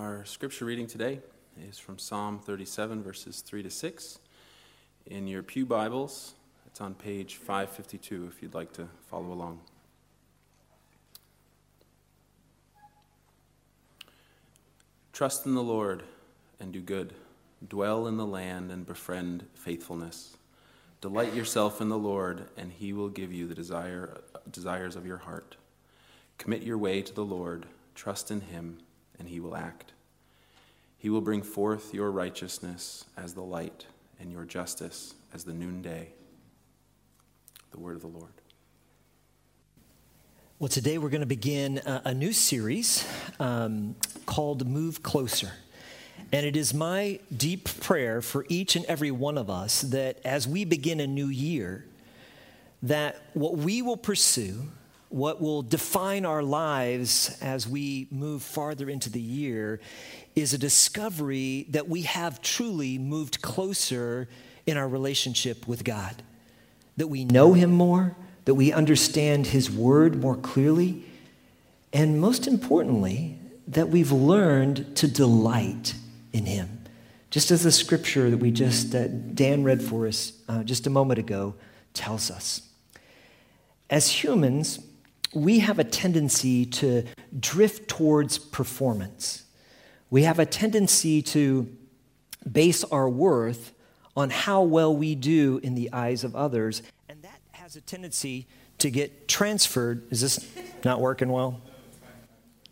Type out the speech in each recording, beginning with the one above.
Our scripture reading today is from Psalm 37, verses 3 to 6. In your Pew Bibles, it's on page 552 if you'd like to follow along. Trust in the Lord and do good. Dwell in the land and befriend faithfulness. Delight yourself in the Lord, and he will give you the desire, desires of your heart. Commit your way to the Lord, trust in him, and he will act. He will bring forth your righteousness as the light, and your justice as the noonday. The word of the Lord. Well, today we're going to begin a, new series um, called Move Closer. And it is my deep prayer for each and every one of us that as we begin a new year, that what we will pursue, what will define our lives as we move farther into the year, is a discovery that we have truly moved closer in our relationship with God. That we know Him more, that we understand His Word more clearly, and most importantly, that we've learned to delight in him. Just as the scripture that we just, Dan read for us uh, just a moment ago tells us. As humans, we have a tendency to drift towards performance. We have a tendency to base our worth on how well we do in the eyes of others. And that has a tendency to get transferred. Is this not working well?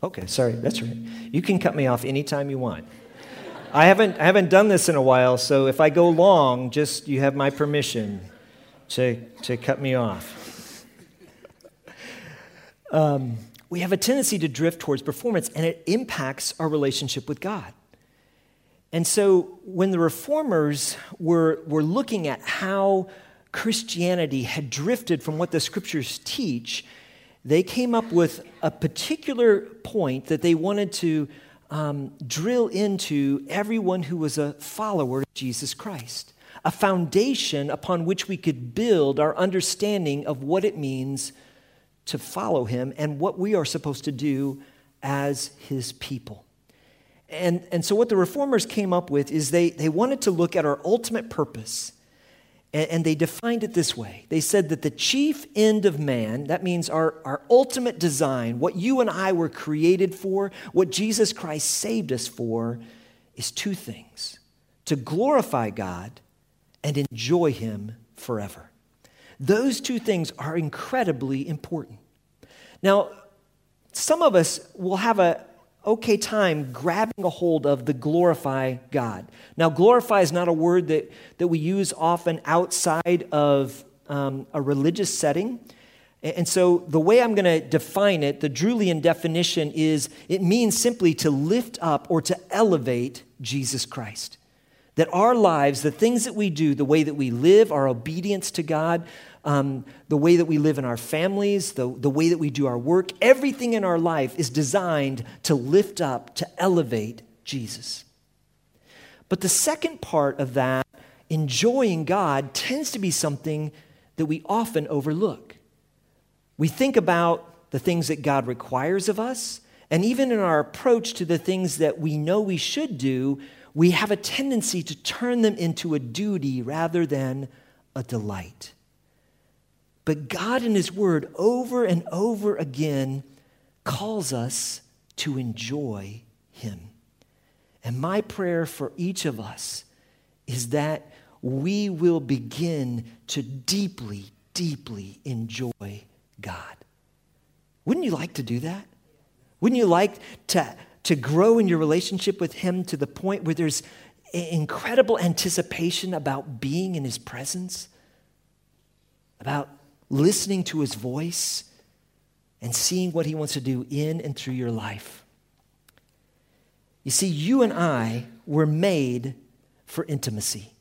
Okay, sorry, that's right. You can cut me off anytime you want. I haven't, I haven't done this in a while, so if I go long, just you have my permission to, to cut me off. Um, we have a tendency to drift towards performance, and it impacts our relationship with God. And so when the reformers were, were looking at how Christianity had drifted from what the scriptures teach, they came up with a particular point that they wanted to um, drill into everyone who was a follower of Jesus Christ, a foundation upon which we could build our understanding of what it means to follow him and what we are supposed to do as his people. And, and so, what the reformers came up with is they, they wanted to look at our ultimate purpose and, they defined it this way they said that the chief end of man, that means our, our ultimate design, what you and I were created for, what Jesus Christ saved us for, is two things to glorify God and enjoy Him forever. Those two things are incredibly important. Now, some of us will have a, okay time grabbing a hold of the glorify God. Now, glorify is not a word that, that we use often outside of um, a religious setting. And so, the way I'm going to define it, the Julian definition is it means simply to lift up or to elevate Jesus Christ. That our lives, the things that we do, the way that we live, our obedience to God, um, the way that we live in our families, the, the way that we do our work, everything in our life is designed to lift up, to elevate Jesus. But the second part of that, enjoying God, tends to be something that we often overlook. We think about the things that God requires of us, and even in our approach to the things that we know we should do, we have a tendency to turn them into a duty rather than a delight. But God, in His Word, over and over again, calls us to enjoy Him. And my prayer for each of us is that we will begin to deeply, deeply enjoy God. Wouldn't you like to do that? Wouldn't you like to, to grow in your relationship with Him to the point where there's incredible anticipation about being in His presence? About listening to his voice, and seeing what he wants to do in and through your life. You see, you and I were made for intimacy.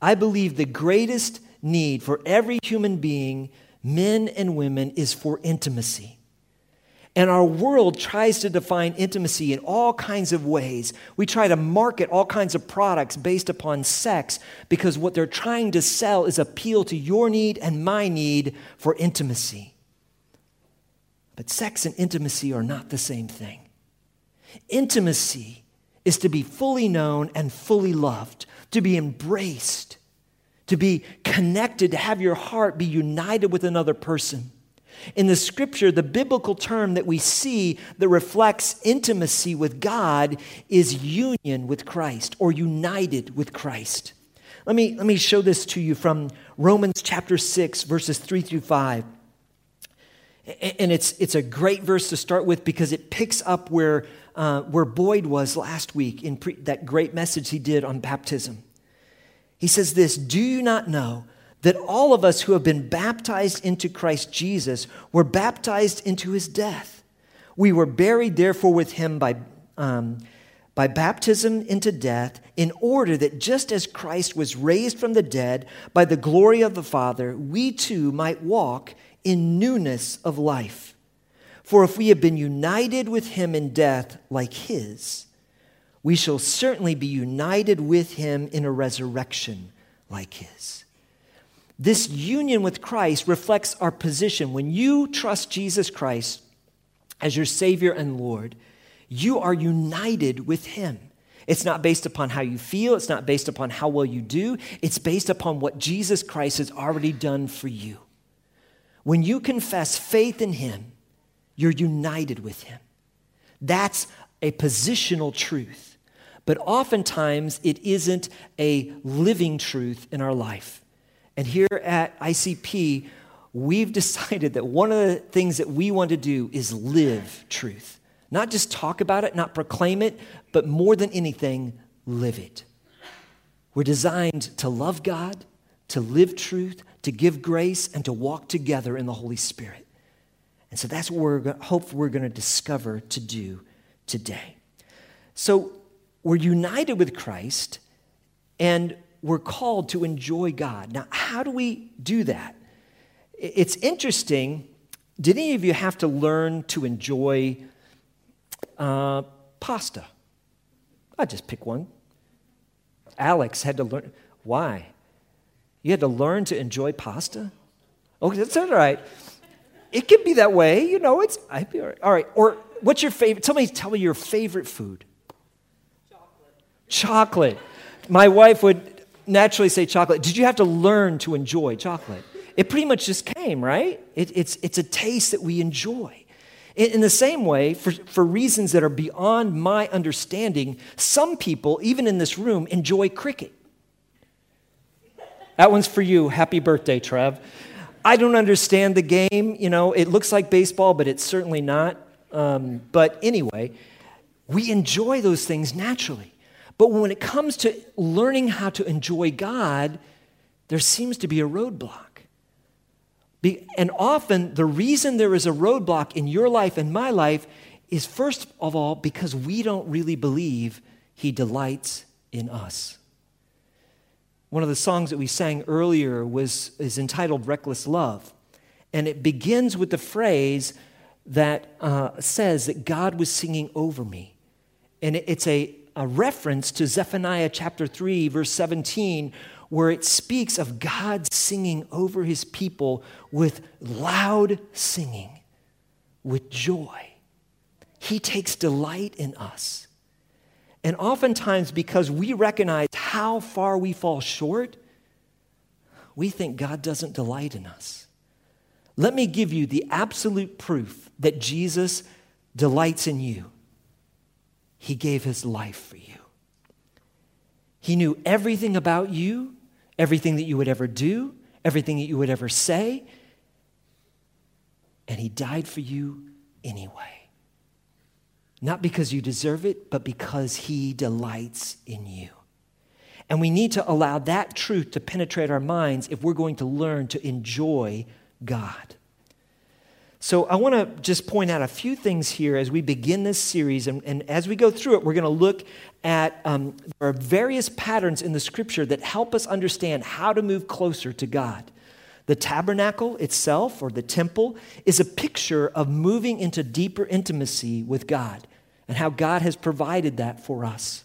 I believe the greatest need for every human being, men and women, is for intimacy. And our world tries to define intimacy in all kinds of ways. We try to market all kinds of products based upon sex because what they're trying to sell is appeal to your need and my need for intimacy. But sex and intimacy are not the same thing. Intimacy is to be fully known and fully loved, to be embraced, to be connected, to have your heart be united with another person. In the scripture, the biblical term that we see that reflects intimacy with God is union with Christ or united with Christ. Let me, let me show this to you from Romans chapter 6, verses 3 through 5. And it's, it's a great verse to start with because it picks up where, uh, where Boyd was last week in pre- that great message he did on baptism. He says this Do you not know that all of us who have been baptized into Christ Jesus were baptized into his death? We were buried, therefore, with him by, um, by baptism into death, in order that just as Christ was raised from the dead by the glory of the Father, we too might walk in newness of life. For if we have been united with him in death like his, we shall certainly be united with him in a resurrection like his. This union with Christ reflects our position. When you trust Jesus Christ as your Savior and Lord, you are united with him. It's not based upon how you feel, it's not based upon how well you do, it's based upon what Jesus Christ has already done for you. When you confess faith in Him, you're united with Him. That's a positional truth. But oftentimes, it isn't a living truth in our life. And here at ICP, we've decided that one of the things that we want to do is live truth. Not just talk about it, not proclaim it, but more than anything, live it. We're designed to love God, to live truth, to give grace, and to walk together in the Holy Spirit. And so that's what we're hope we're going to discover to do today. So we're united with Christ and we're called to enjoy God. Now, how do we do that? It's interesting. Did any of you have to learn to enjoy uh, pasta? I just pick one. Alex had to learn. Why? You had to learn to enjoy pasta? Okay, that's all right. It can be that way, you know. It's I'd be all right. All right. Or what's your favorite? Tell me, tell me your favorite food. Chocolate. Chocolate. My wife would naturally say chocolate. Did you have to learn to enjoy chocolate? It pretty much just came, right? It, it's, it's a taste that we enjoy. In, in the same way, for, for reasons that are beyond my understanding, some people, even in this room, enjoy cricket. That one's for you. Happy birthday, Trev. I don't understand the game. You know, it looks like baseball, but it's certainly not. Um, but anyway, we enjoy those things naturally. But when it comes to learning how to enjoy God, there seems to be a roadblock. And often, the reason there is a roadblock in your life and my life is first of all because we don't really believe He delights in us. One of the songs that we sang earlier was, is entitled Reckless Love. And it begins with the phrase that uh, says that God was singing over me. And it's a, a reference to Zephaniah chapter 3, verse 17, where it speaks of God singing over his people with loud singing, with joy. He takes delight in us. And oftentimes, because we recognize how far we fall short, we think God doesn't delight in us. Let me give you the absolute proof that Jesus delights in you. He gave his life for you. He knew everything about you, everything that you would ever do, everything that you would ever say, and he died for you anyway. Not because you deserve it, but because He delights in you. And we need to allow that truth to penetrate our minds if we're going to learn to enjoy God. So, I want to just point out a few things here as we begin this series. And, and as we go through it, we're going to look at um, there are various patterns in the scripture that help us understand how to move closer to God. The tabernacle itself, or the temple, is a picture of moving into deeper intimacy with God and how God has provided that for us.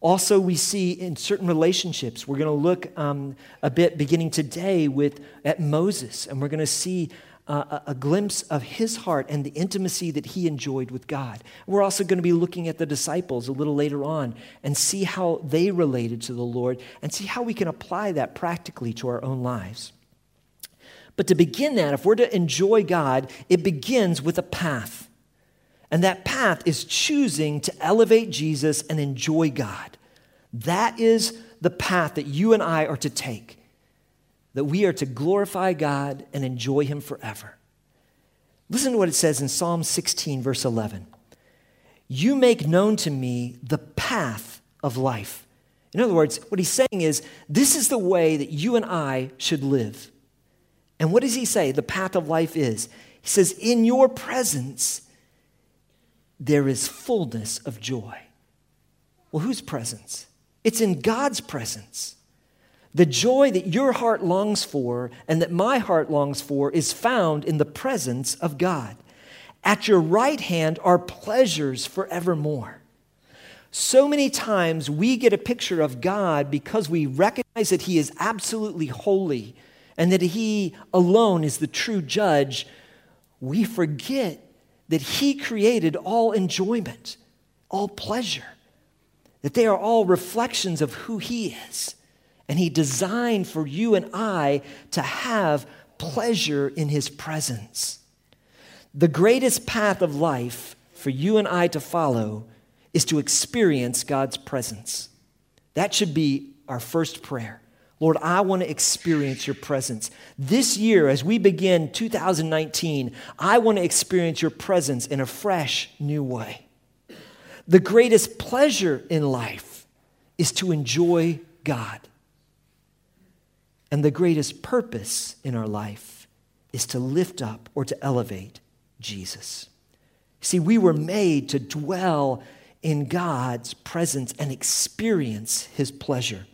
Also, we see in certain relationships, we're going to look um, a bit beginning today with at Moses, and we're going to see uh, a, a glimpse of his heart and the intimacy that he enjoyed with God. We're also going to be looking at the disciples a little later on and see how they related to the Lord and see how we can apply that practically to our own lives. But to begin that, if we're to enjoy God, it begins with a path. And that path is choosing to elevate Jesus and enjoy God. That is the path that you and I are to take that we are to glorify God and enjoy Him forever. Listen to what it says in Psalm 16, verse 11. You make known to me the path of life. In other words, what he's saying is, this is the way that you and I should live. And what does he say the path of life is? He says, In your presence, there is fullness of joy. Well, whose presence? It's in God's presence. The joy that your heart longs for and that my heart longs for is found in the presence of God. At your right hand are pleasures forevermore. So many times we get a picture of God because we recognize that He is absolutely holy and that He alone is the true judge. We forget that He created all enjoyment, all pleasure, that they are all reflections of who He is. And He designed for you and I to have pleasure in His presence. The greatest path of life for you and I to follow is to experience God's presence. That should be our first prayer. Lord, I want to experience your presence. This year, as we begin 2019, I want to experience your presence in a fresh, new way. The greatest pleasure in life is to enjoy God. And the greatest purpose in our life is to lift up or to elevate Jesus. See, we were made to dwell in God's presence and experience his pleasure.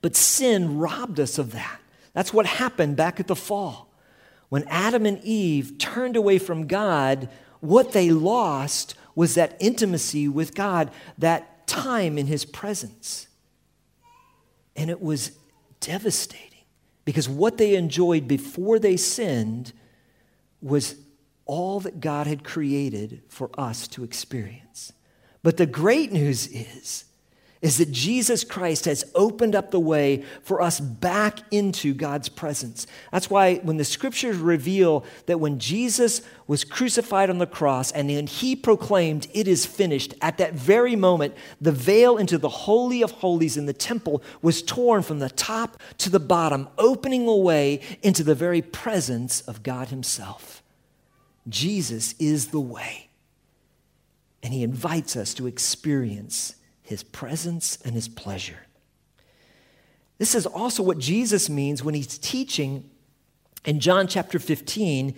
But sin robbed us of that. That's what happened back at the fall. When Adam and Eve turned away from God, what they lost was that intimacy with God, that time in his presence. And it was devastating because what they enjoyed before they sinned was all that God had created for us to experience. But the great news is is that Jesus Christ has opened up the way for us back into God's presence. That's why when the scriptures reveal that when Jesus was crucified on the cross and then he proclaimed, It is finished, at that very moment, the veil into the Holy of Holies in the temple was torn from the top to the bottom, opening a way into the very presence of God Himself. Jesus is the way, and He invites us to experience his presence and his pleasure. This is also what Jesus means when he's teaching in John chapter 15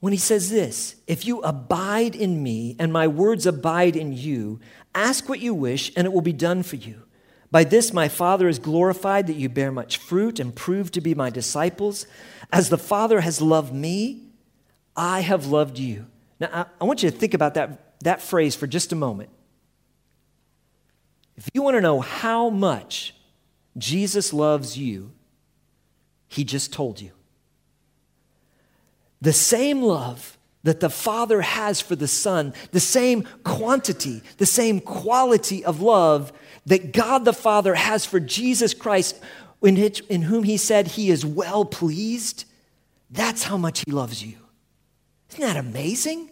when he says this If you abide in me and my words abide in you, ask what you wish and it will be done for you. By this my Father is glorified that you bear much fruit and prove to be my disciples. As the Father has loved me, I have loved you. Now, I want you to think about that, that phrase for just a moment. If you want to know how much Jesus loves you, he just told you. The same love that the Father has for the Son, the same quantity, the same quality of love that God the Father has for Jesus Christ, in, in whom He said He is well pleased, that's how much He loves you. Isn't that amazing?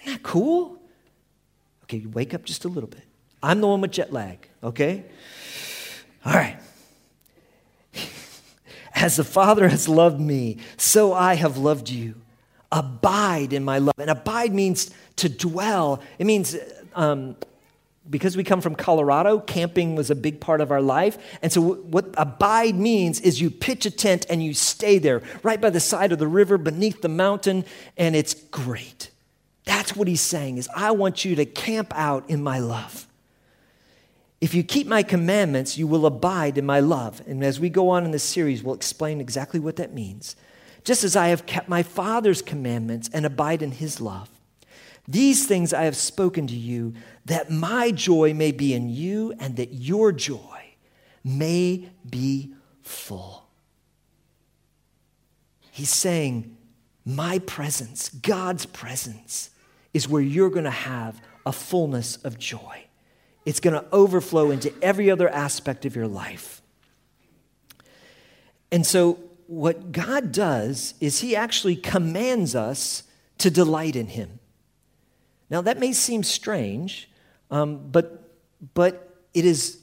Isn't that cool? Okay, you wake up just a little bit. I'm the one with jet lag, okay? All right. As the Father has loved me, so I have loved you. Abide in my love. And abide means to dwell. It means, um, because we come from Colorado, camping was a big part of our life. And so, what abide means is you pitch a tent and you stay there, right by the side of the river, beneath the mountain, and it's great. That's what he's saying is I want you to camp out in my love. If you keep my commandments, you will abide in my love. And as we go on in this series, we'll explain exactly what that means. Just as I have kept my Father's commandments and abide in his love. These things I have spoken to you, that my joy may be in you and that your joy may be full. He's saying, My presence, God's presence, is where you're going to have a fullness of joy. It's going to overflow into every other aspect of your life. And so, what God does is He actually commands us to delight in Him. Now, that may seem strange, um, but, but it is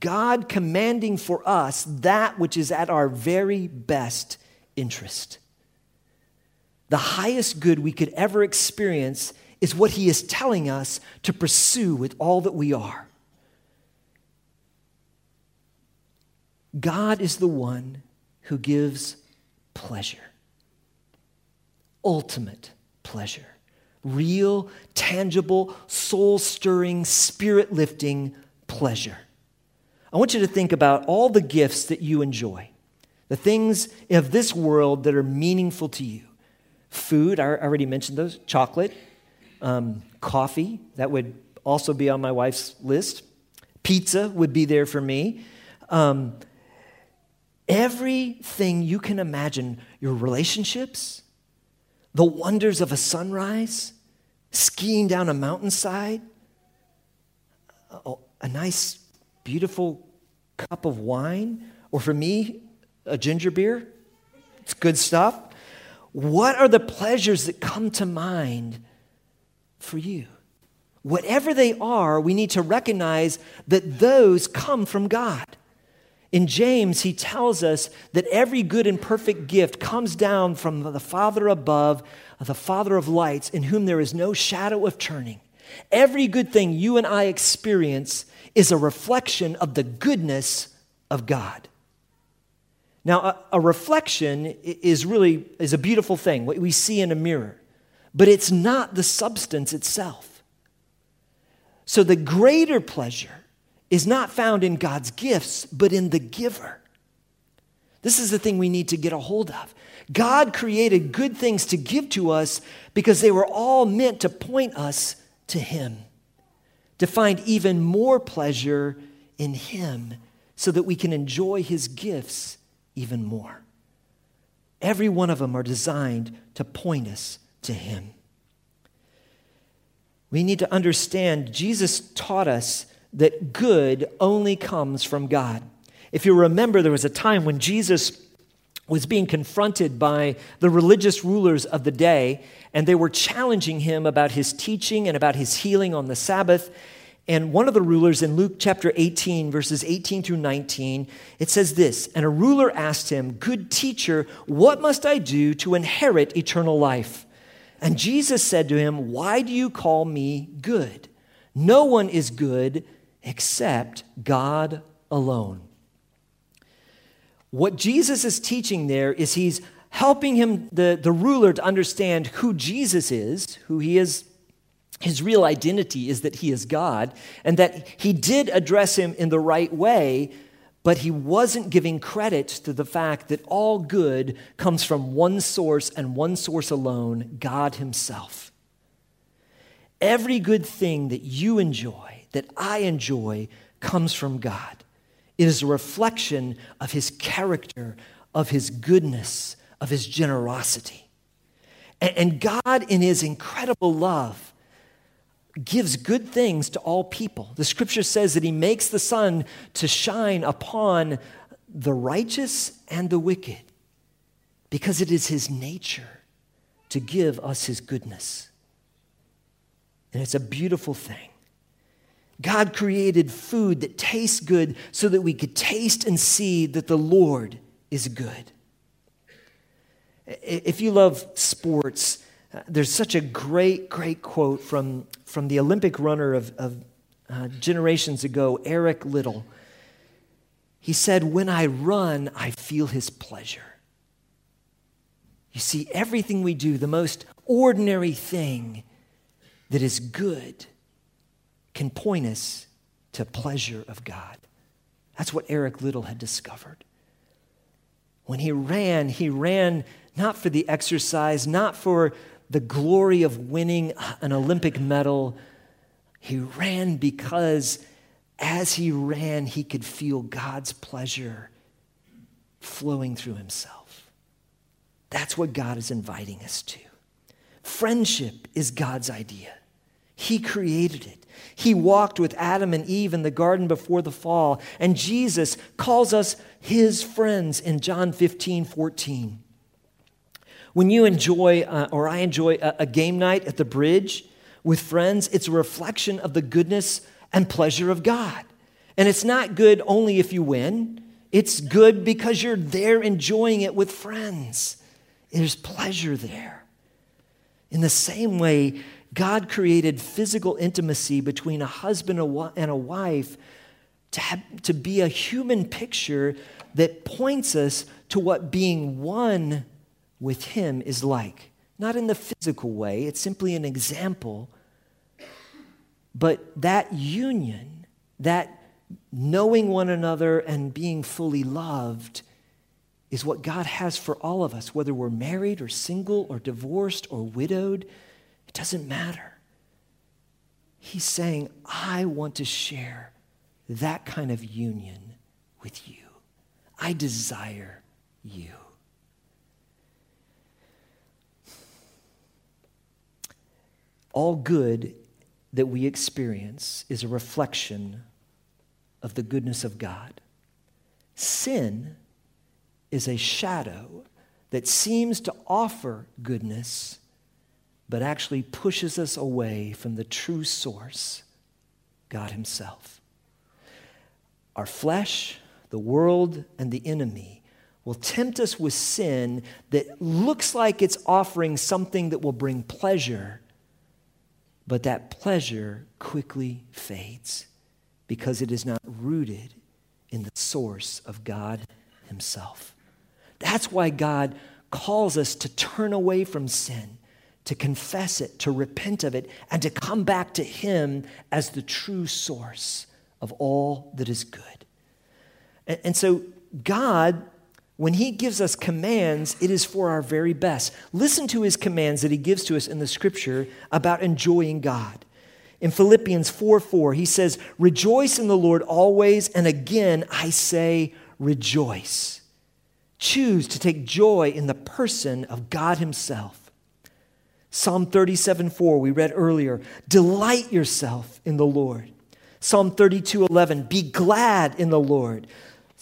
God commanding for us that which is at our very best interest. The highest good we could ever experience is what He is telling us to pursue with all that we are. God is the one who gives pleasure, ultimate pleasure, real, tangible, soul stirring, spirit lifting pleasure. I want you to think about all the gifts that you enjoy, the things of this world that are meaningful to you. Food, I already mentioned those, chocolate, um, coffee, that would also be on my wife's list. Pizza would be there for me. Um, everything you can imagine your relationships, the wonders of a sunrise, skiing down a mountainside, a, a nice, beautiful cup of wine, or for me, a ginger beer. It's good stuff. What are the pleasures that come to mind for you? Whatever they are, we need to recognize that those come from God. In James, he tells us that every good and perfect gift comes down from the Father above, the Father of lights, in whom there is no shadow of turning. Every good thing you and I experience is a reflection of the goodness of God. Now, a, a reflection is really is a beautiful thing, what we see in a mirror, but it's not the substance itself. So the greater pleasure is not found in God's gifts, but in the giver. This is the thing we need to get a hold of. God created good things to give to us because they were all meant to point us to Him, to find even more pleasure in Him so that we can enjoy His gifts even more. Every one of them are designed to point us to Him. We need to understand Jesus taught us that good only comes from God. If you remember, there was a time when Jesus was being confronted by the religious rulers of the day, and they were challenging him about his teaching and about his healing on the Sabbath. And one of the rulers in Luke chapter 18, verses 18 through 19, it says this And a ruler asked him, Good teacher, what must I do to inherit eternal life? And Jesus said to him, Why do you call me good? No one is good except God alone. What Jesus is teaching there is he's helping him, the, the ruler, to understand who Jesus is, who he is. His real identity is that he is God, and that he did address him in the right way, but he wasn't giving credit to the fact that all good comes from one source and one source alone God Himself. Every good thing that you enjoy, that I enjoy comes from God. It is a reflection of his character, of his goodness, of his generosity. And, God, in his incredible love, gives good things to all people. The scripture says that he makes the sun to shine upon the righteous and the wicked because it is his nature to give us his goodness. And it's a beautiful thing. God created food that tastes good so that we could taste and see that the Lord is good. If you love sports, there's such a great, great quote from, from the Olympic runner of, of uh, generations ago, Eric Liddell. He said, When I run, I feel his pleasure. You see, everything we do, the most ordinary thing that is good, can point us to pleasure of God. That's what Eric Liddell had discovered. When he ran, he ran not for the exercise, not for the glory of winning an Olympic medal. He ran because as he ran, he could feel God's pleasure flowing through himself. That's what God is inviting us to. Friendship is God's idea. He created it. He walked with Adam and Eve in the garden before the fall, and Jesus calls us his friends in John 15 14. When you enjoy, uh, or I enjoy, a, a game night at the bridge with friends, it's a reflection of the goodness and pleasure of God. And it's not good only if you win, it's good because you're there enjoying it with friends. There's pleasure there. In the same way, God created physical intimacy between a husband and a wife to, have, to be a human picture that points us to what being one with Him is like. Not in the physical way, it's simply an example. But that union, that knowing one another and being fully loved, is what God has for all of us, whether we're married or single or divorced or widowed. It doesn't matter. He's saying, I want to share that kind of union with you. I desire you. All good that we experience is a reflection of the goodness of God. Sin is a shadow that seems to offer goodness, but actually pushes us away from the true source, God Himself. Our flesh, the world, and the enemy will tempt us with sin that looks like it's offering something that will bring pleasure but that pleasure quickly fades because it is not rooted in the source of God Himself. That's why God calls us to turn away from sin, to confess it, to repent of it, and to come back to Him as the true source of all that is good. And, and so, God when he gives us commands, it is for our very best. Listen to his commands that he gives to us in the scripture about enjoying God. In Philippians 4 4, he says, Rejoice in the Lord always, and again I say, rejoice. Choose to take joy in the person of God Himself. Psalm 37 4, we read earlier, Delight yourself in the Lord. Psalm 32 11, Be glad in the Lord.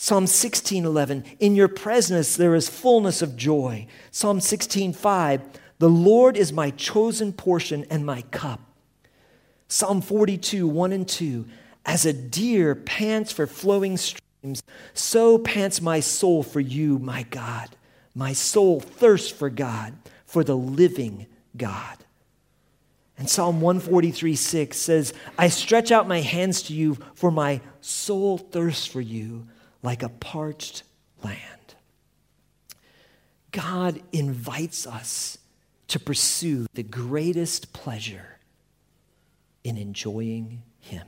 Psalm 16:11, in your presence there is fullness of joy. Psalm 16:5, the Lord is my chosen portion and my cup. Psalm 42, 1 and 2, as a deer pants for flowing streams, so pants my soul for you, my God. My soul thirsts for God, for the living God. And Psalm 143, 6 says, I stretch out my hands to you, for my soul thirsts for you like a parched land. God invites us to pursue the greatest pleasure in enjoying Him.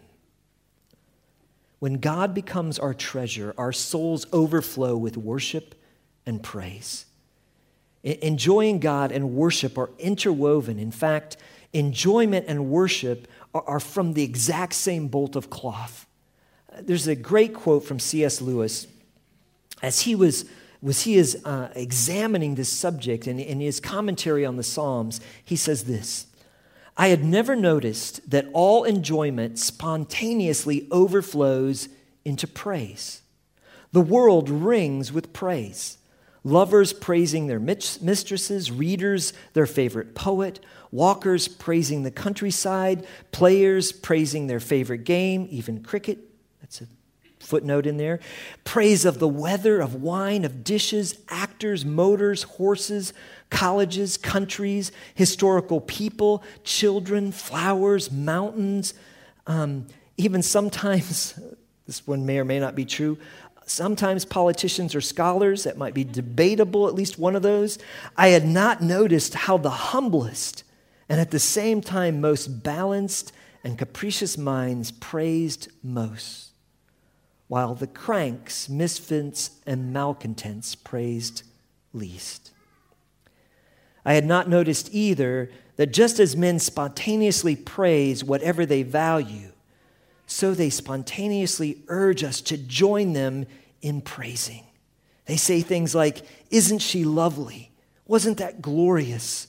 When God becomes our treasure, our souls overflow with worship and praise. Enjoying God and worship are interwoven. In fact, enjoyment and worship are, from the exact same bolt of cloth. There's a great quote from C.S. Lewis as he was, was he is uh, examining this subject and in his commentary on the Psalms, he says this I had never noticed that all enjoyment spontaneously overflows into praise. The world rings with praise. Lovers praising their mistresses, readers their favorite poet, walkers praising the countryside, players praising their favorite game, even cricket. Footnote in there. Praise of the weather, of wine, of dishes, actors, motors, horses, colleges, countries, historical people, children, flowers, mountains. Um, even sometimes, this one may or may not be true, sometimes politicians or scholars, that might be debatable, at least one of those. I had not noticed how the humblest and at the same time most balanced and capricious minds praised most while the cranks, misfits, and malcontents praised least. I had not noticed either that just as men spontaneously praise whatever they value, so they spontaneously urge us to join them in praising. They say things like, Isn't she lovely? Wasn't that glorious?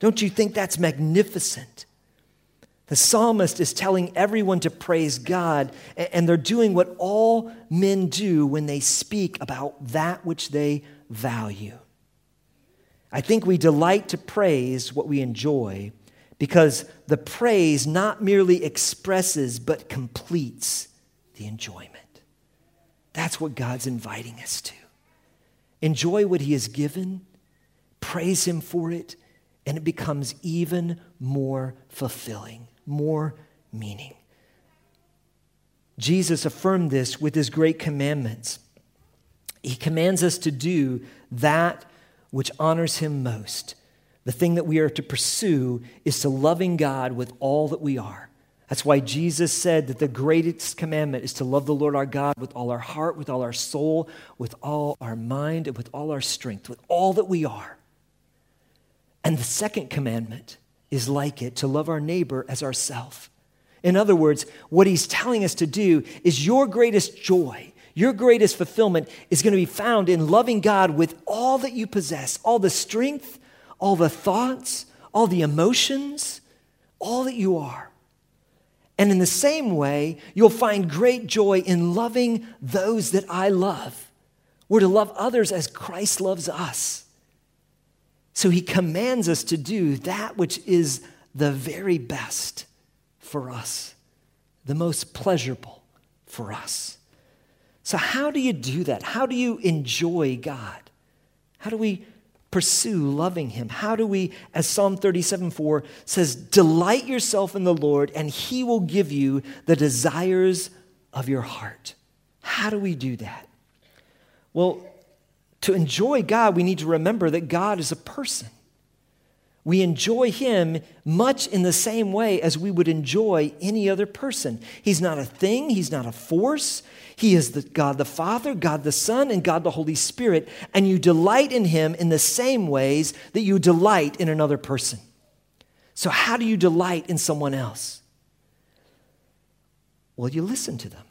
Don't you think that's magnificent? The psalmist is telling everyone to praise God, and they're doing what all men do when they speak about that which they value. I think we delight to praise what we enjoy because the praise not merely expresses but completes the enjoyment. That's what God's inviting us to. Enjoy what He has given, praise Him for it, and it becomes even more fulfilling, more meaning. Jesus affirmed this with His great commandments. He commands us to do that which honors Him most. The thing that we are to pursue is to loving God with all that we are that's why Jesus said that the greatest commandment is to love the Lord our God with all our heart, with all our soul, with all our mind, and with all our strength, with all that we are. And the second commandment is like it to love our neighbor as ourself. In other words, what he's telling us to do is your greatest joy, your greatest fulfillment is going to be found in loving God with all that you possess, all the strength, all the thoughts, all the emotions, all that you are. And in the same way, you'll find great joy in loving those that I love. We're to love others as Christ loves us. So he commands us to do that which is the very best for us, the most pleasurable for us. So, how do you do that? How do you enjoy God? How do we pursue loving him? How do we, as Psalm 37 4 says, delight yourself in the Lord and he will give you the desires of your heart? How do we do that? Well, to enjoy God, we need to remember that God is a person. We enjoy him much in the same way as we would enjoy any other person. He's not a thing, he's not a force, he is the God the Father, God the Son, and God the Holy Spirit, and you delight in Him in the same ways that you delight in another person. So, how do you delight in someone else? Well, you listen to them.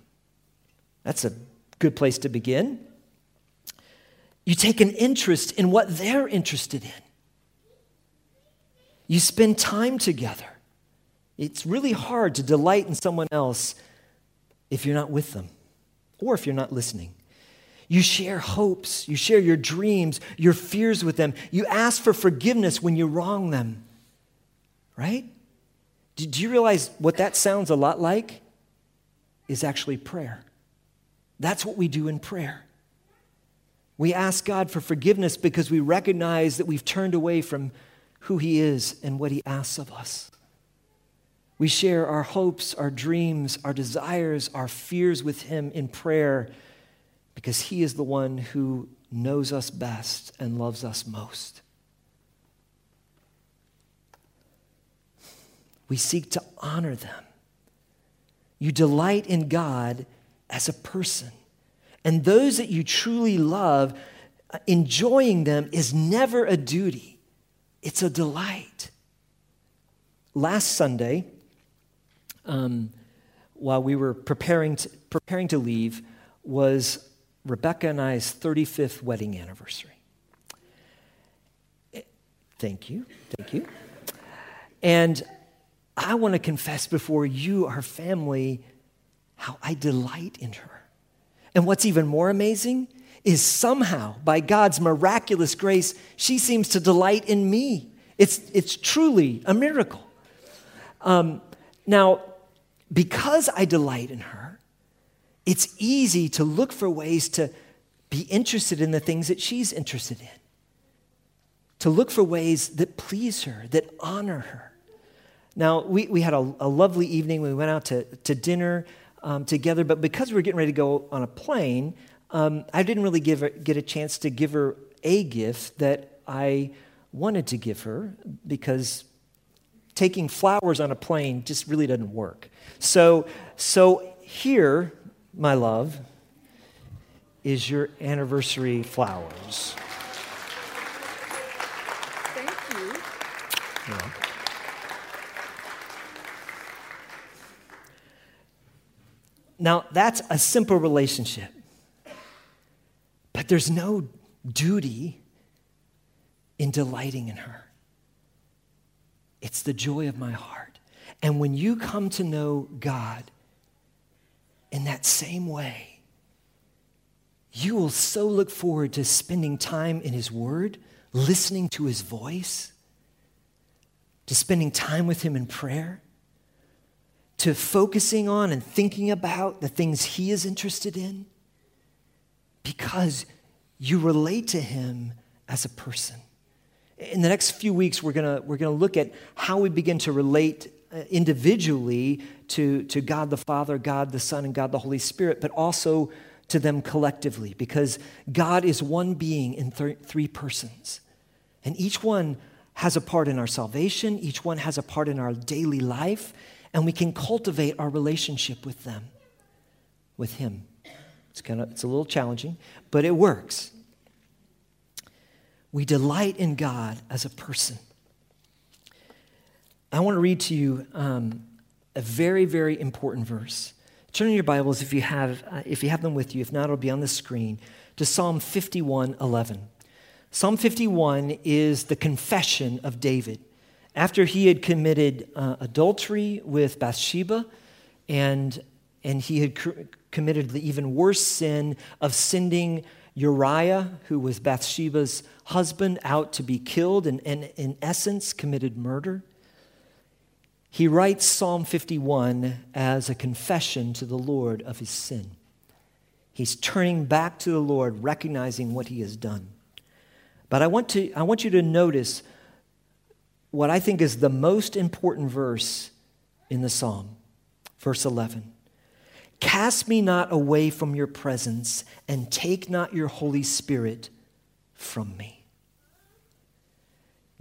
That's a good place to begin. You take an interest in what they're interested in. You spend time together. It's really hard to delight in someone else if you're not with them or if you're not listening. You share hopes, you share your dreams, your fears with them. You ask for forgiveness when you wrong them, right? Do you realize what that sounds a lot like? Is actually prayer. That's what we do in prayer. We ask God for forgiveness because we recognize that we've turned away from who He is and what He asks of us. We share our hopes, our dreams, our desires, our fears with Him in prayer because He is the one who knows us best and loves us most. We seek to honor them. You delight in God as a person. And those that you truly love, enjoying them is never a duty, it's a delight. Last Sunday, um, while we were preparing to, preparing to leave was Rebecca and I's 35th wedding anniversary. Thank you. Thank you. And I want to confess before you, our family, how I delight in her. And what's even more amazing is somehow, by God's miraculous grace, she seems to delight in me. It's, it's truly a miracle. Um, now, because I delight in her, it's easy to look for ways to be interested in the things that she's interested in, to look for ways that please her, that honor her. Now, we, we had a, a lovely evening. We went out to, to dinner um, together, but because we were getting ready to go on a plane, um, I didn't really give her, get a chance to give her a gift that I wanted to give her because taking flowers on a plane just really doesn't work. So, so here, my love, is your anniversary flowers. Thank you. Yeah. Now, that's a simple relationship. But there's no duty in delighting in her. It's the joy of my heart. And when you come to know God in that same way, you will so look forward to spending time in His Word, listening to His voice, to spending time with Him in prayer, to focusing on and thinking about the things He is interested in, because you relate to Him as a person. In the next few weeks, we're gonna we're gonna look at how we begin to relate uh, individually to, to God the Father, God the Son, and God the Holy Spirit, but also to them collectively, because God is one being in th- three persons. And each one has a part in our salvation, each one has a part in our daily life, and we can cultivate our relationship with them, with Him. It's, kind of, it's a little challenging, but it works. We delight in God as a person. I want to read to you um, a very, very important verse. Turn in your Bibles if you have, uh, if you have them with you. If not, it'll be on the screen to Psalm 51 11. Psalm 51 is the confession of David. After he had committed uh, adultery with Bathsheba and, and he had cr- committed the even worse sin of sending Uriah, who was Bathsheba's husband, out to be killed and, and in essence committed murder. He writes Psalm 51 as a confession to the Lord of his sin. He's turning back to the Lord, recognizing what he has done. But I want, to, I want you to notice what I think is the most important verse in the psalm, verse 11. Cast me not away from your presence, and take not your Holy Spirit from me.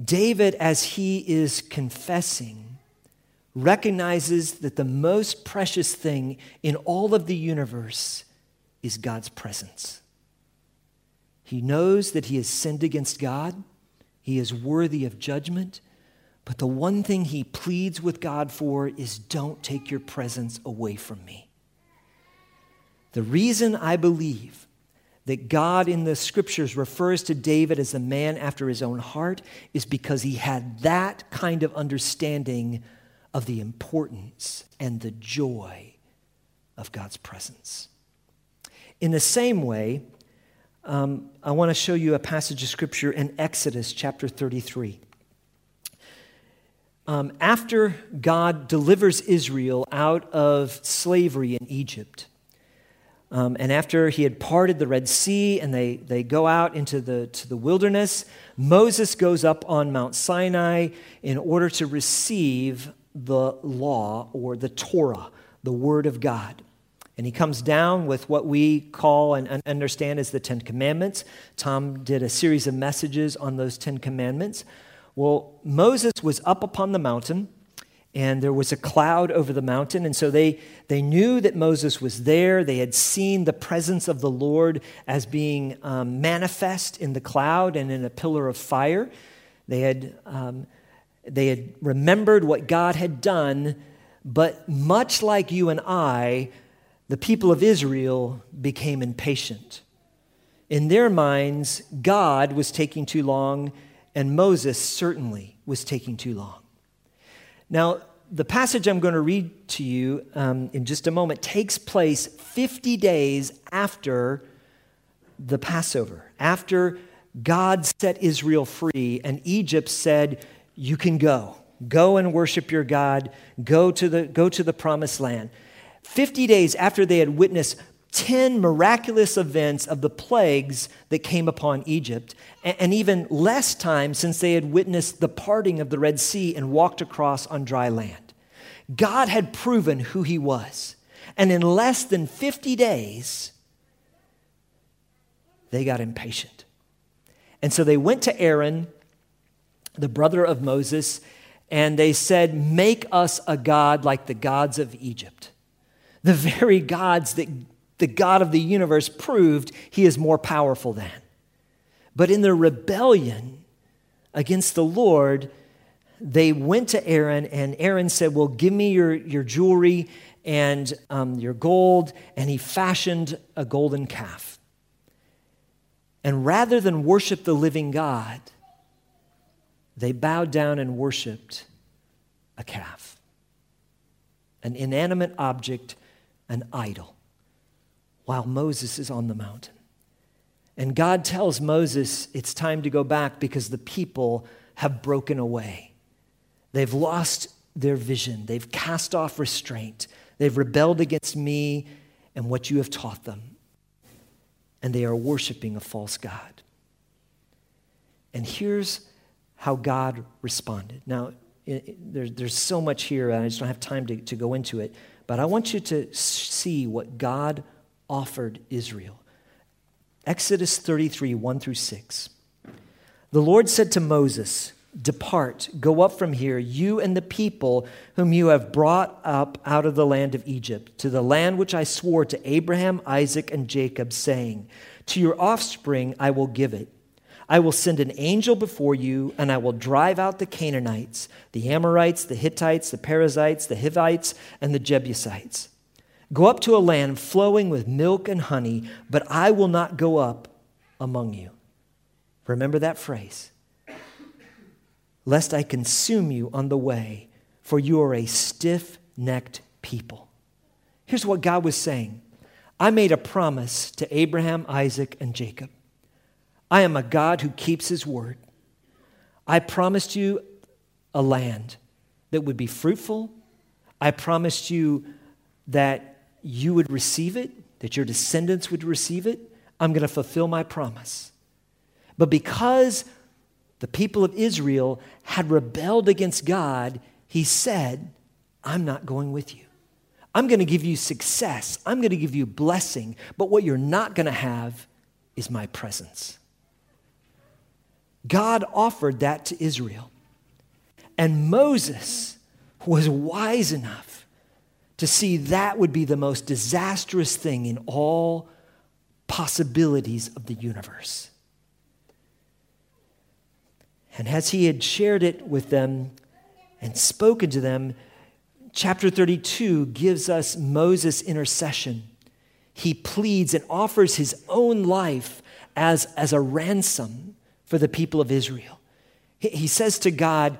David, as he is confessing, recognizes that the most precious thing in all of the universe is God's presence. He knows that he has sinned against God, he is worthy of judgment, but the one thing he pleads with God for is don't take your presence away from me. The reason I believe that God in the scriptures refers to David as a man after his own heart is because he had that kind of understanding of the importance and the joy of God's presence. In the same way, um, I want to show you a passage of scripture in Exodus chapter 33. Um, after God delivers Israel out of slavery in Egypt, um, and after he had parted the Red Sea and they, they go out into the, to the wilderness, Moses goes up on Mount Sinai in order to receive the law or the Torah, the Word of God. And he comes down with what we call and understand as the Ten Commandments. Tom did a series of messages on those Ten Commandments. Well, Moses was up upon the mountain and there was a cloud over the mountain. And so they, they knew that Moses was there. They had seen the presence of the Lord as being um, manifest in the cloud and in a pillar of fire. They had, um, they had remembered what God had done, but much like you and I, the people of Israel became impatient. In their minds, God was taking too long, and Moses certainly was taking too long. Now, the passage I'm going to read to you um, in just a moment takes place 50 days after the Passover, after God set Israel free, and Egypt said, You can go. Go and worship your God. Go to the, go to the promised land. 50 days after they had witnessed 10 miraculous events of the plagues that came upon Egypt, and even less time since they had witnessed the parting of the Red Sea and walked across on dry land. God had proven who he was. And in less than 50 days, they got impatient. And so they went to Aaron, the brother of Moses, and they said, Make us a God like the gods of Egypt. The very gods that the God of the universe proved he is more powerful than. But in their rebellion against the Lord, they went to Aaron, and Aaron said, Well, give me your, your jewelry and um, your gold. And he fashioned a golden calf. And rather than worship the living God, they bowed down and worshiped a calf, an inanimate object, an idol, while Moses is on the mountain. And God tells Moses it's time to go back because the people have broken away. They've lost their vision, they've cast off restraint, they've rebelled against me and what you have taught them, and they are worshiping a false God. And here's how God responded. Now, there, there's so much here, and I just don't have time to, to go into it, but I want you to see what God offered Israel. Exodus 33, 1 through 6. The Lord said to Moses, Depart, go up from here, you and the people whom you have brought up out of the land of Egypt, to the land which I swore to Abraham, Isaac, and Jacob, saying, To your offspring I will give it. I will send an angel before you, and I will drive out the Canaanites, the Amorites, the Hittites, the Perizzites, the Hivites, and the Jebusites. Go up to a land flowing with milk and honey, but I will not go up among you. Remember that phrase. Lest I consume you on the way, for you are a stiff necked people. Here's what God was saying I made a promise to Abraham, Isaac, and Jacob. I am a God who keeps his word. I promised you a land that would be fruitful. I promised you that you would receive it, that your descendants would receive it. I'm going to fulfill my promise. But because the people of Israel had rebelled against God, he said, I'm not going with you. I'm going to give you success. I'm going to give you blessing. But what you're not going to have is my presence. God offered that to Israel. And Moses was wise enough to see that would be the most disastrous thing in all possibilities of the universe. And as he had shared it with them and spoken to them, chapter 32 gives us Moses' intercession. He pleads and offers his own life as, as a ransom for the people of Israel. He, he says to God,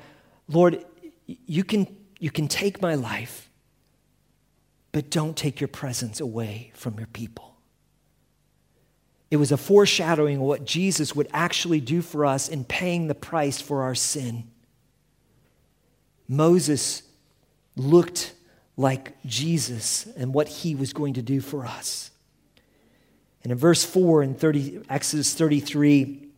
Lord, you can, you can take my life, but don't take your presence away from your people. It was a foreshadowing of what Jesus would actually do for us in paying the price for our sin. Moses looked like Jesus and what he was going to do for us. And in verse 4 in 30, Exodus 33,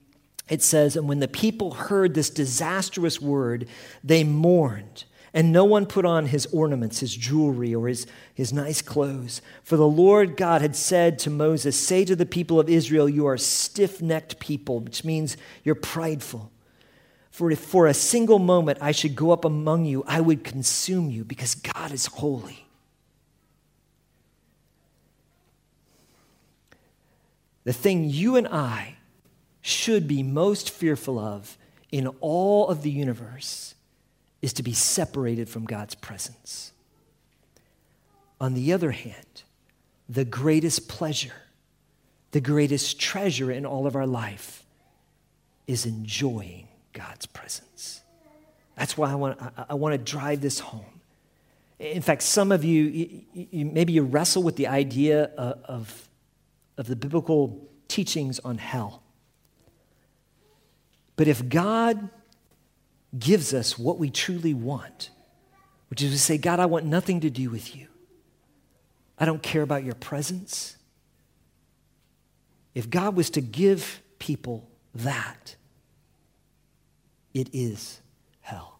it says, And when the people heard this disastrous word, they mourned and no one put on his ornaments, his jewelry, or his, his nice clothes. For the Lord God had said to Moses, Say to the people of Israel, You are stiff necked people, which means you're prideful. For if for a single moment I should go up among you, I would consume you, because God is holy. The thing you and I should be most fearful of in all of the universe is to be separated from God's presence. On the other hand, the greatest pleasure, the greatest treasure in all of our life is enjoying God's presence. That's why I want, I, I want to drive this home. In fact, some of you, you, you, maybe you wrestle with the idea of, of, of the biblical teachings on hell. But if God gives us what we truly want, which is to say, God, I want nothing to do with you. I don't care about your presence. If God was to give people that, it is hell.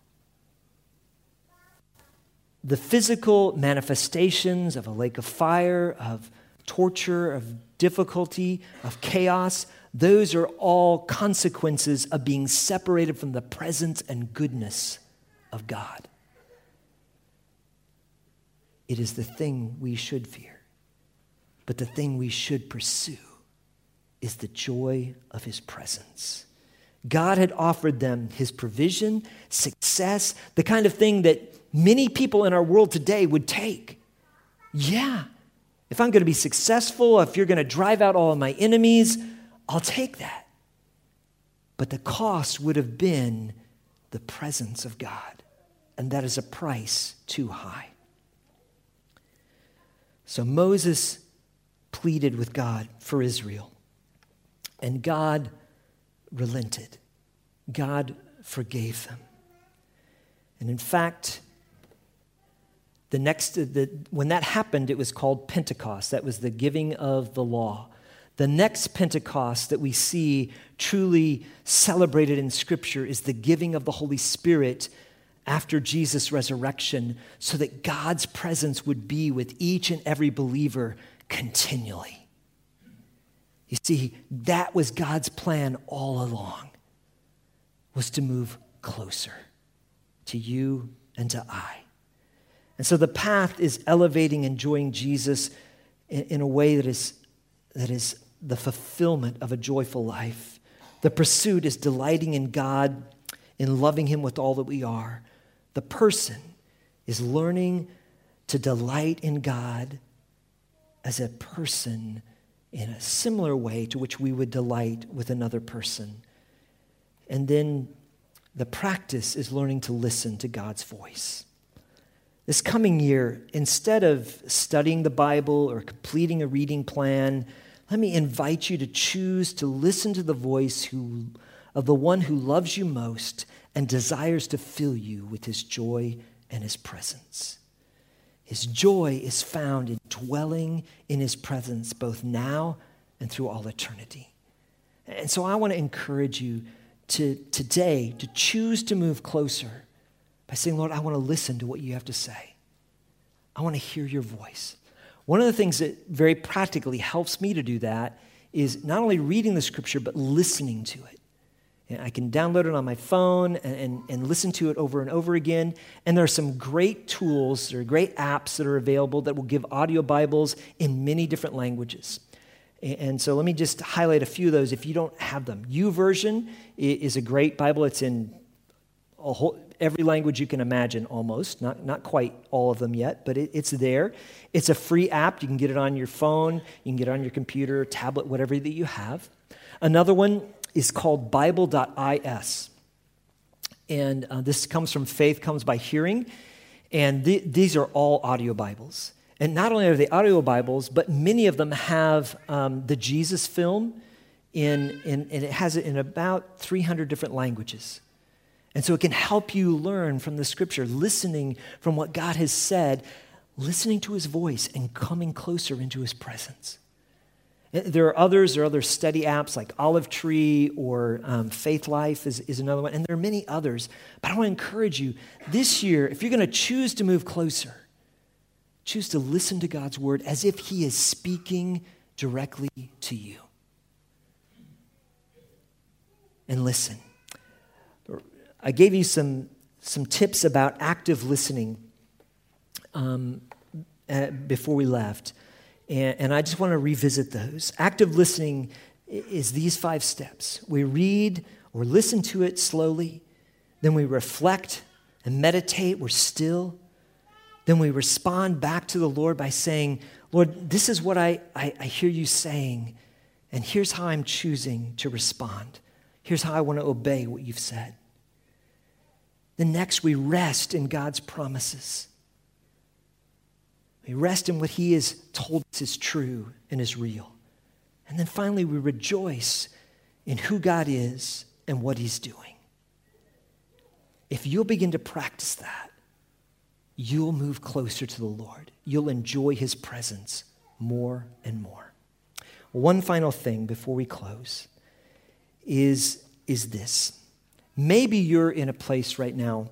The physical manifestations of a lake of fire, of torture, of difficulty, of chaos, those are all consequences of being separated from the presence and goodness of God. It is the thing we should fear, but the thing we should pursue is the joy of His presence. God had offered them His provision, success, the kind of thing that many people in our world today would take. Yeah, if I'm going to be successful, if you're going to drive out all of my enemies, I'll take that. But the cost would have been the presence of God. And that is a price too high. So Moses pleaded with God for Israel, and God relented. God forgave them. And in fact, the next, the, when that happened, it was called Pentecost. That was the giving of the law. The next Pentecost that we see truly celebrated in Scripture is the giving of the Holy Spirit after Jesus' resurrection so that God's presence would be with each and every believer continually. You see, that was God's plan all along, was to move closer to you and to I. And so the path is elevating, enjoying Jesus in, in a way that is, that is the fulfillment of a joyful life. The pursuit is delighting in God, in loving Him with all that we are. The person is learning to delight in God as a person in a similar way to which we would delight with another person. And then the practice is learning to listen to God's voice. This coming year, instead of studying the Bible or completing a reading plan, let me invite you to choose to listen to the voice who, of the one who loves you most and desires to fill you with his joy and his presence. His joy is found in dwelling in his presence both now and through all eternity. And so I want to encourage you to today to choose to move closer by saying, Lord, I want to listen to what you have to say. I want to hear your voice. One of the things that very practically helps me to do that is not only reading the scripture, but listening to it. And I can download it on my phone and, and, and, listen to it over and over again. And there are some great tools, there are great apps that are available that will give audio Bibles in many different languages. And so let me just highlight a few of those if you don't have them. YouVersion is a great Bible. It's in whole, every language you can imagine almost, not, not quite all of them yet, but it, it's there. It's a free app. You can get it on your phone, you can get it on your computer, tablet, whatever that you have. Another one is called Bible.is. And uh, this comes from faith, comes by hearing. And th- these are all audio Bibles. And not only are they audio Bibles, but many of them have um, the Jesus film, in, in, and it has it in about 300 different languages. And so it can help you learn from the scripture, listening from what God has said, listening to his voice, and coming closer into his presence. There are others, there are other study apps like Olive Tree or um, Faithlife is, is another one, and there are many others. But I want to encourage you this year, if you're going to choose to move closer, choose to listen to God's word as if He is speaking directly to you. And listen. I gave you some, some tips about active listening um, uh, before we left. And, and I just want to revisit those. Active listening is these five steps we read or listen to it slowly, then we reflect and meditate, we're still. Then we respond back to the Lord by saying, Lord, this is what I, I, I hear you saying, and here's how I'm choosing to respond. Here's how I want to obey what you've said. Then next, we rest in God's promises. We rest in what He has told us is true and is real. And then finally, we rejoice in who God is and what He's doing. If you'll begin to practice that, you'll move closer to the Lord. You'll enjoy His presence more and more. One final thing before we close is, is this. Maybe you're in a place right now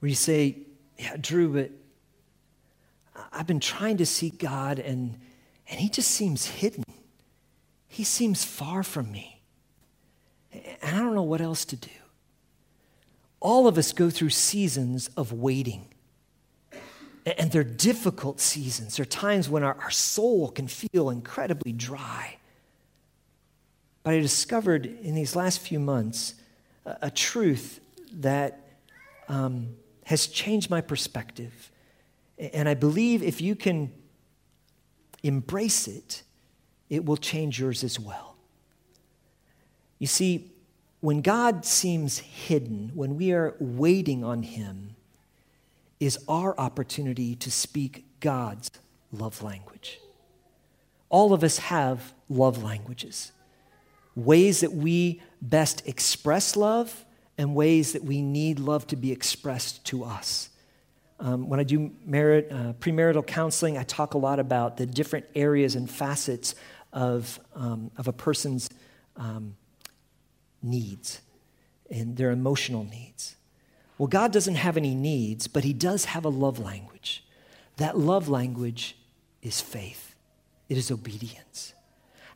where you say, Yeah, Drew, but I've been trying to seek God and, and He just seems hidden. He seems far from me. And I don't know what else to do. All of us go through seasons of waiting. And they're difficult seasons. They're times when our, our soul can feel incredibly dry. But I discovered in these last few months a, a truth that um, has changed my perspective and I believe if you can embrace it, it will change yours as well. You see, when God seems hidden, when we are waiting on Him, is our opportunity to speak God's love language. All of us have love languages, ways that we best express love and ways that we need love to be expressed to us. Um, when I do merit, uh, premarital counseling, I talk a lot about the different areas and facets of, um, of a person's um, needs and their emotional needs. Well, God doesn't have any needs, but He does have a love language. That love language is faith, it is obedience.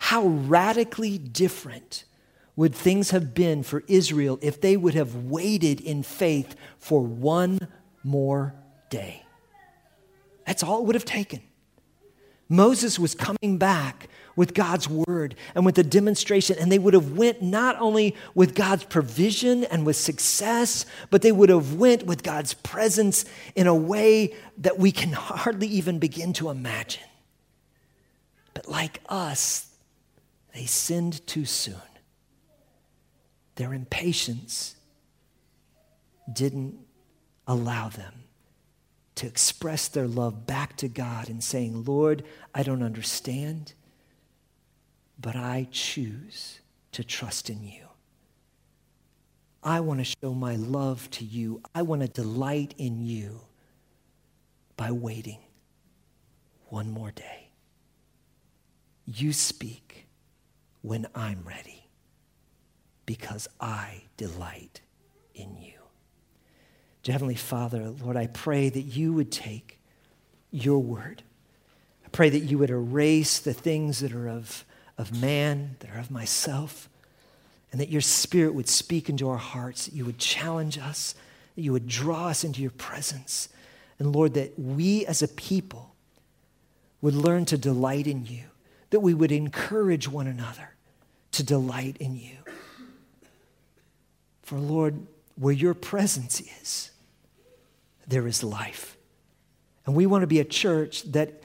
How radically different would things have been for Israel if they would have waited in faith for one more day? That's all it would have taken. Moses was coming back with God's word and with the demonstration and they would have went not only with God's provision and with success but they would have went with God's presence in a way that we can hardly even begin to imagine. But like us they sinned too soon. Their impatience didn't allow them to express their love back to God and saying, Lord, I don't understand but I choose to trust in you. I want to show my love to you. I want to delight in you by waiting one more day. You speak when I'm ready because I delight in you. Dear Heavenly Father, Lord, I pray that you would take your word. I pray that you would erase the things that are of of man, that are of myself, and that your spirit would speak into our hearts, that you would challenge us, that you would draw us into your presence. And Lord, that we as a people would learn to delight in you, that we would encourage one another to delight in you. For Lord, where your presence is, there is life. And we want to be a church that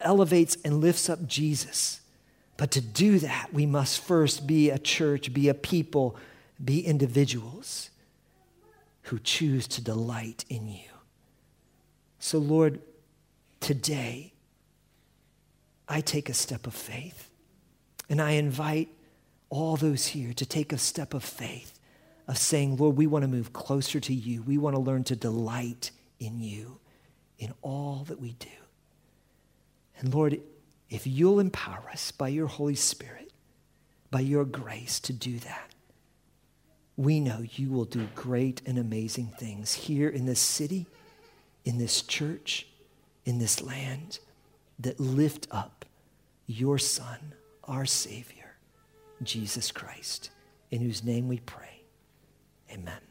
elevates and lifts up Jesus but to do that, we must first be a church, be a people, be individuals who choose to delight in you. So, Lord, today, I take a step of faith. And I invite all those here to take a step of faith of saying, Lord, we want to move closer to you. We want to learn to delight in you in all that we do. And Lord, if you'll empower us by your Holy Spirit, by your grace to do that, we know you will do great and amazing things here in this city, in this church, in this land that lift up your Son, our Savior, Jesus Christ, in whose name we pray. Amen.